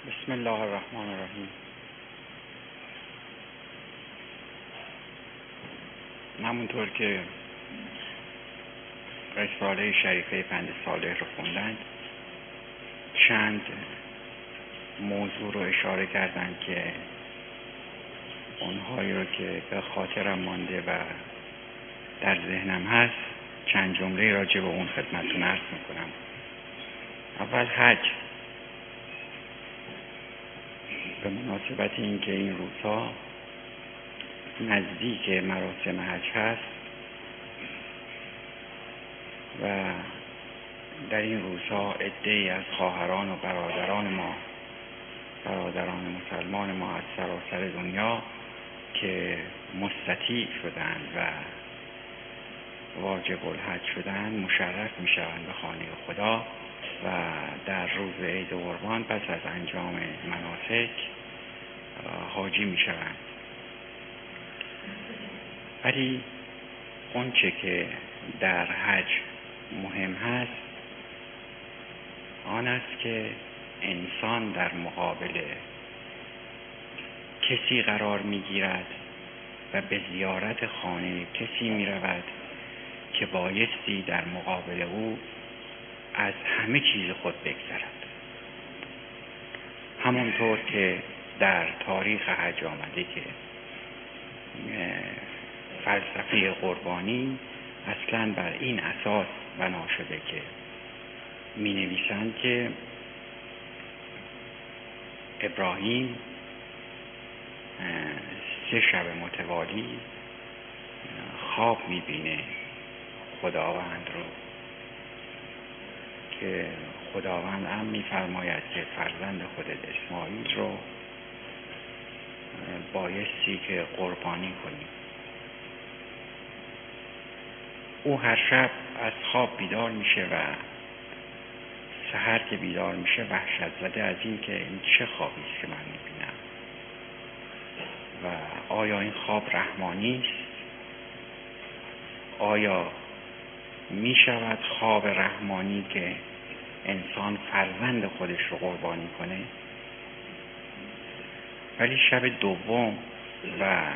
بسم الله الرحمن الرحیم همونطور که رساله شریفه پند صالح رو خوندند چند موضوع رو اشاره کردند که اونهایی رو که به خاطرم مانده و در ذهنم هست چند جمله راجع به اون خدمتتون عرض می‌کنم. اول حج. به مناسبت اینکه این روزها نزدیک مراسم حج هست و در این روزها عده از خواهران و برادران ما برادران مسلمان ما از سراسر دنیا که مستطیع شدند و واجب الحج شدند مشرف می شوند به خانه خدا. و در روز عید قربان پس از انجام مناسک حاجی می شوند ولی اونچه که در حج مهم هست آن است که انسان در مقابل کسی قرار می گیرد و به زیارت خانه کسی می رود که بایستی در مقابل او از همه چیز خود بگذرد. همونطور که در تاریخ حج آمده که فلسفه قربانی اصلا بر این اساس بنا شده که می نویسند که ابراهیم سه شب متوالی خواب می‌بینه خداوند رو که خداوند هم میفرماید که فرزند خودت اسماعیل رو بایستی که قربانی کنی او هر شب از خواب بیدار میشه و سهر که بیدار میشه وحشت زده از این که این چه خوابی است که من می‌بینم. و آیا این خواب رحمانی است؟ آیا می شود خواب رحمانی که انسان فرزند خودش رو قربانی کنه. ولی شب دوم و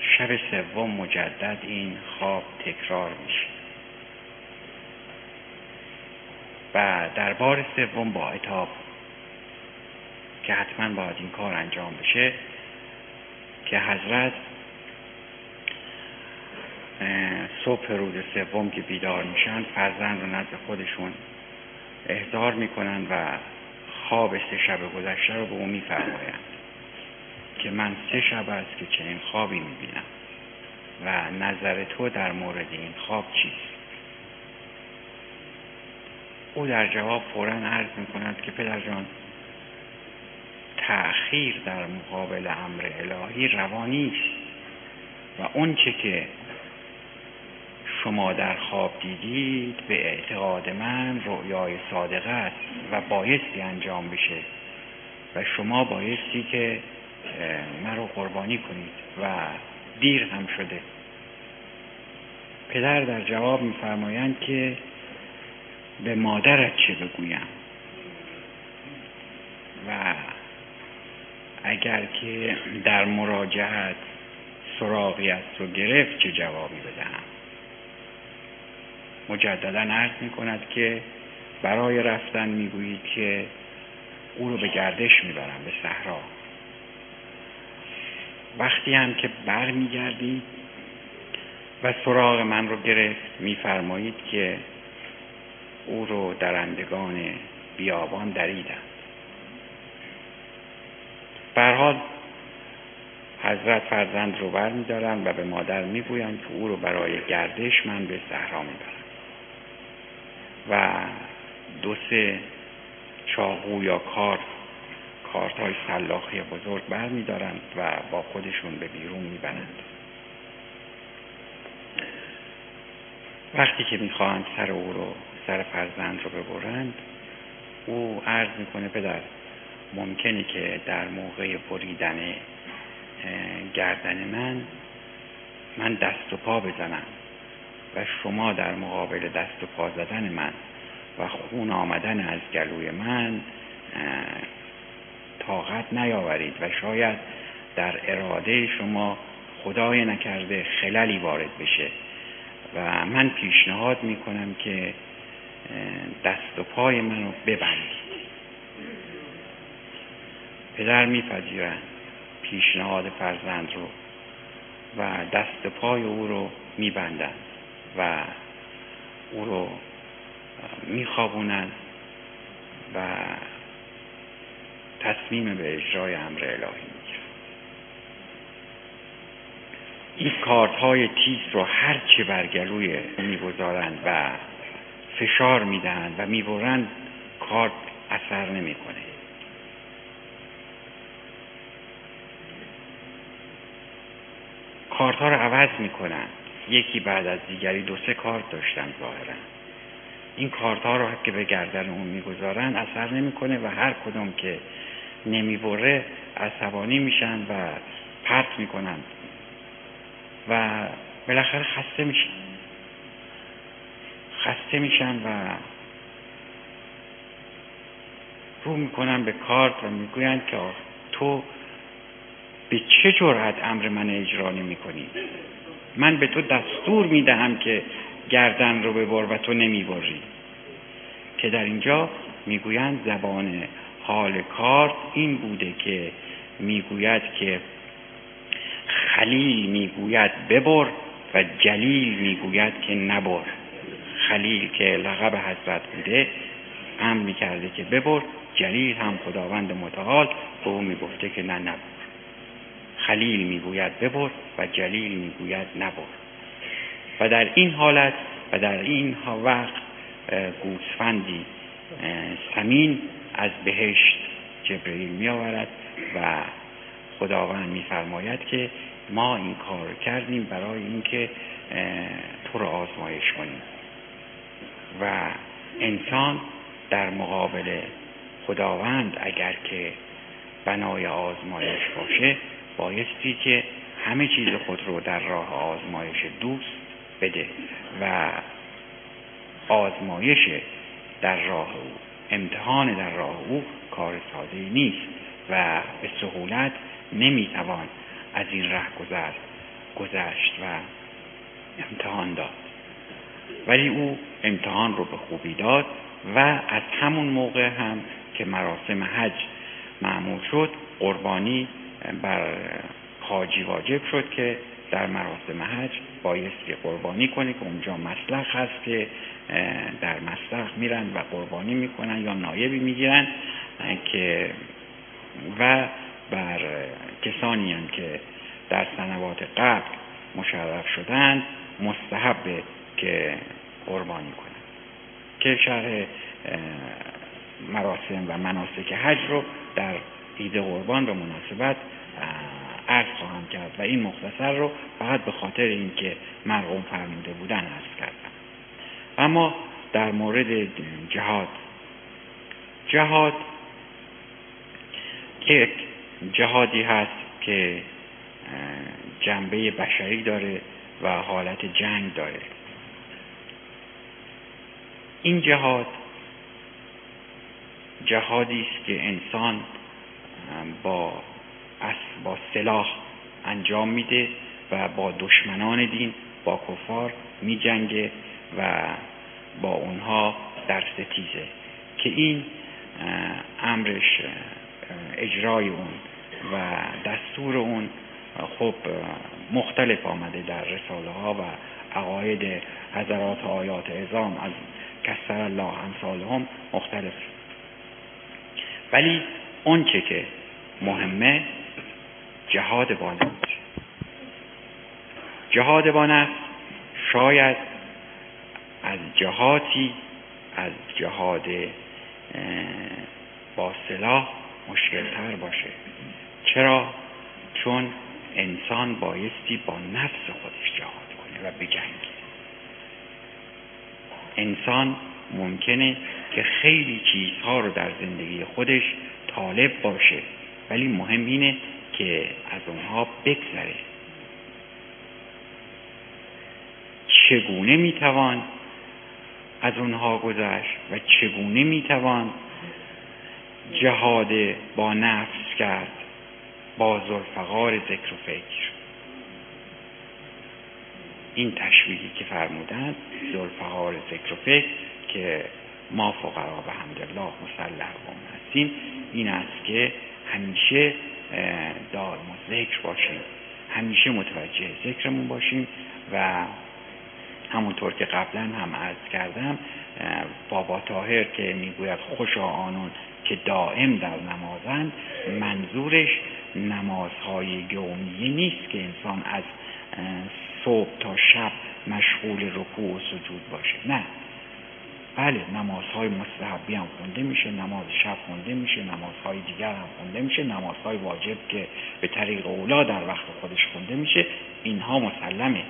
شب سوم مجدد این خواب تکرار میشه. و در بار سوم با اتاب که حتما باید این کار انجام بشه که حضرت صبح روز سوم که بیدار میشن فرزند رو نزد خودشون احضار می‌کنن و خواب سه شب گذشته رو به اون میفرمایند که من سه شب است که چنین خوابی می‌بینم و نظر تو در مورد این خواب چیست؟ او در جواب فورا عرض می‌کند که پدر جان تأخیر در مقابل امر الهی روانی است و اونچه که شما در خواب دیدید به اعتقاد من رؤیای صادقه است و بایستی انجام بشه. و شما بایستی که من رو قربانی کنید و دیر هم شده. پدر در جواب میفرمایند که به مادرت چه بگویم؟ و اگر که در مراجعت سراغی است رو گرفت چه جوابی بدهم؟ مجددا عرض می کند که برای رفتن می‌گویید که او رو به گردش می‌برم به صحرا. وقتی هم که بر میگردید و سراغ من رو گرفت میفرمایید که او رو درندگان بیابان دریدند حال حضرت فرزند رو بر میدارن و به مادر می‌گویند که او رو برای گردش من به صحرا می‌برم. و دو سه چاقو یا کارت کارت های سلاخی بزرگ بر میدارند و با خودشون به بیرون می‌برند وقتی که می‌خواهند سر او رو سر فرزند رو ببرند او عرض می‌کنه پدر ممکنه که در موقع بریدن گردن من من دست و پا بزنم. و شما در مقابل دست و پا زدن من و خون آمدن از گلوی من طاقت نیاورید و شاید در اراده شما خدای نکرده خللی وارد بشه. و من پیشنهاد می‌کنم که دست و پای منو ببندید. پدر میپذیرند پیشنهاد فرزند رو و دست پای او رو میبندند و او رو میخوابونند و تصمیم به اجرای امر الهی می‌گیرن این کارت های تیز رو هر چه برگلوی می‌گذارند و فشار می‌دهند و می‌برند کارت اثر نمی‌کنه. کارت ها رو عوض می‌کنن یکی بعد از دیگری دو سه کارت داشتن ظاهرا. این کارت ها رو که به گردن اون می‌گذارن اثر نمی‌کنه و هر کدوم که نمی‌بره عصبانی میشن و پرت می‌کنن. و بالاخره خسته میشن. خسته میشن و رو می‌کنن به کارت و می‌گویند که تو به چه جرأت امر من اجرا نمی کنی من به تو دستور می‌دهم که گردن رو ببر و تو نمی‌بری. که در اینجا می‌گویند زبان حال کارت این بوده که می‌گوید که خلیل می‌گوید ببر و جلیل می‌گوید که نبر. خلیل که لقب حضرت بوده امر می‌کرده که ببر جلیل هم خداوند متعال به او می‌گفته که نه نبر. خلیل می‌گوید ببر و جلیل می‌گوید نبر و در این حالت و در این وقت گوسفندی سمین از بهشت جبرئیل می آورد و خداوند میفرماید که ما این کار کردیم برای اینکه تو رو آزمایش کنیم. و انسان در مقابل خداوند اگر که بنای آزمایش باشه بایستی که همه چیز خود رو در راه آزمایش دوست بده و آزمایش در راه او امتحان در راه او کار ساده نیست و به سهولت نمی‌توان از این ره گذر گذشت و امتحان داد. ولی او امتحان رو به خوبی داد و از همون موقع هم که مراسم حج معمول شد قربانی بر حاجی واجب شد که در مراسم حج بایستی قربانی کنه که اونجا مسلخ هست که در مسلخ میرن و قربانی می‌کنن یا نایبی می‌گیرن که و بر کسانی هم که در سنوات قبل مشرف شدند مستحب که قربانی کنند که شرح مراسم و مناسک حج رو در عید قربان به مناسبت عرض خواهم کرد و این مختصر رو فقط به خاطر اینکه مرقوم فرموده بودن عرض کردم. اما در مورد جهاد جهاد یک جهادی هست که جنبه بشری داره و حالت جنگ داره. این جهاد جهادی است که انسان با با سلاح انجام میده و با دشمنان دین با کفار میجنگه و با اونها در ستیزه. که این امرش اجرای اون و دستور اون خب مختلف آمده در رساله ها و عقاید حضرات آیات ازام از کسر الله امثالهم مختلف. ولی اون چه که مهمه جهاد با نفس جهاد با نفس شاید از جهاتی از جهاد با سلاح مشکلتر باشه. چرا؟ چون انسان بایستی با نفس خودش جهاد کنه و بجنگه انسان ممکنه که خیلی چیزها رو در زندگی خودش طالب باشه. ولی مهم اینه که از اونها بگذره. چگونه می‌توان از اونها گذشت و چگونه می‌توان جهاد با نفس کرد با زلفقار ذکر و فکر؟ این تشبیهی که فرمودند زلفقار ذکر و فکر که ما فقرا به حمدالله مسلح هستیم این است که همیشه دارم و ذکر باشیم. همیشه متوجه ذکرمون باشیم و همونطور که قبلا هم عرض کردم بابا تاهر که می‌گوید خوشا آنون که دائم در نمازند منظورش نمازهای یومیه نیست که انسان از صبح تا شب مشغول رکوع و سجود باشه. نه. بله نمازهای مستحبی هم خونده میشه نماز شب خونده میشه نمازهای دیگر هم خونده میشه نمازهای واجب که به طریق اولا در وقت خودش خونده میشه اینها مسلمه.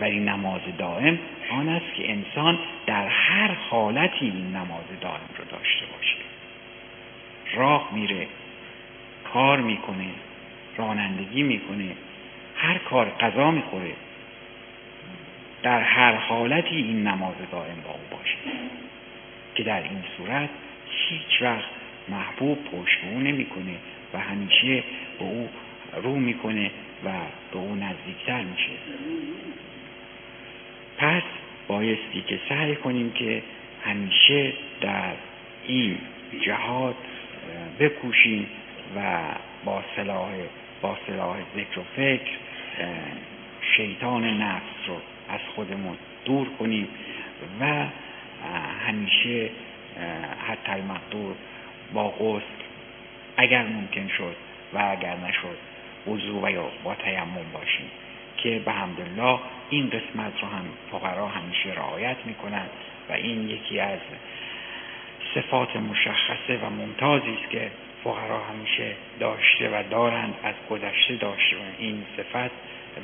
ولی نماز دائم آن است که انسان در هر حالتی این نماز دائم رو داشته باشه. راه میره کار می‌کنه رانندگی می‌کنه هر کار غذا می‌خوره. در هر حالتی این نماز دائم با او باشه که در این صورت هیچ وقت محبوب پشت او نمی‌کنه و همیشه به او رو می‌کنه و به او نزدیکتر میشه. پس بایستی که سعی کنیم که همیشه در این جهاد بکوشیم و با صلاح با صلاح ذکر و فکر شیطان نفس رو از خودمون دور کنیم و همیشه حتی المقدور با غسل اگر ممکن شد و اگر نشد وضوع و یا با تیمم باشیم که به حمدالله این قسمت رو هم فقرا همیشه رعایت می‌کنند و این یکی از صفات مشخصه و ممتازی است که فقرا همیشه داشته و دارند از گذشته داشته این صفت.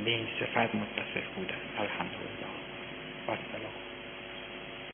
به این صفت متصف بودن. الحمدلله. و السلام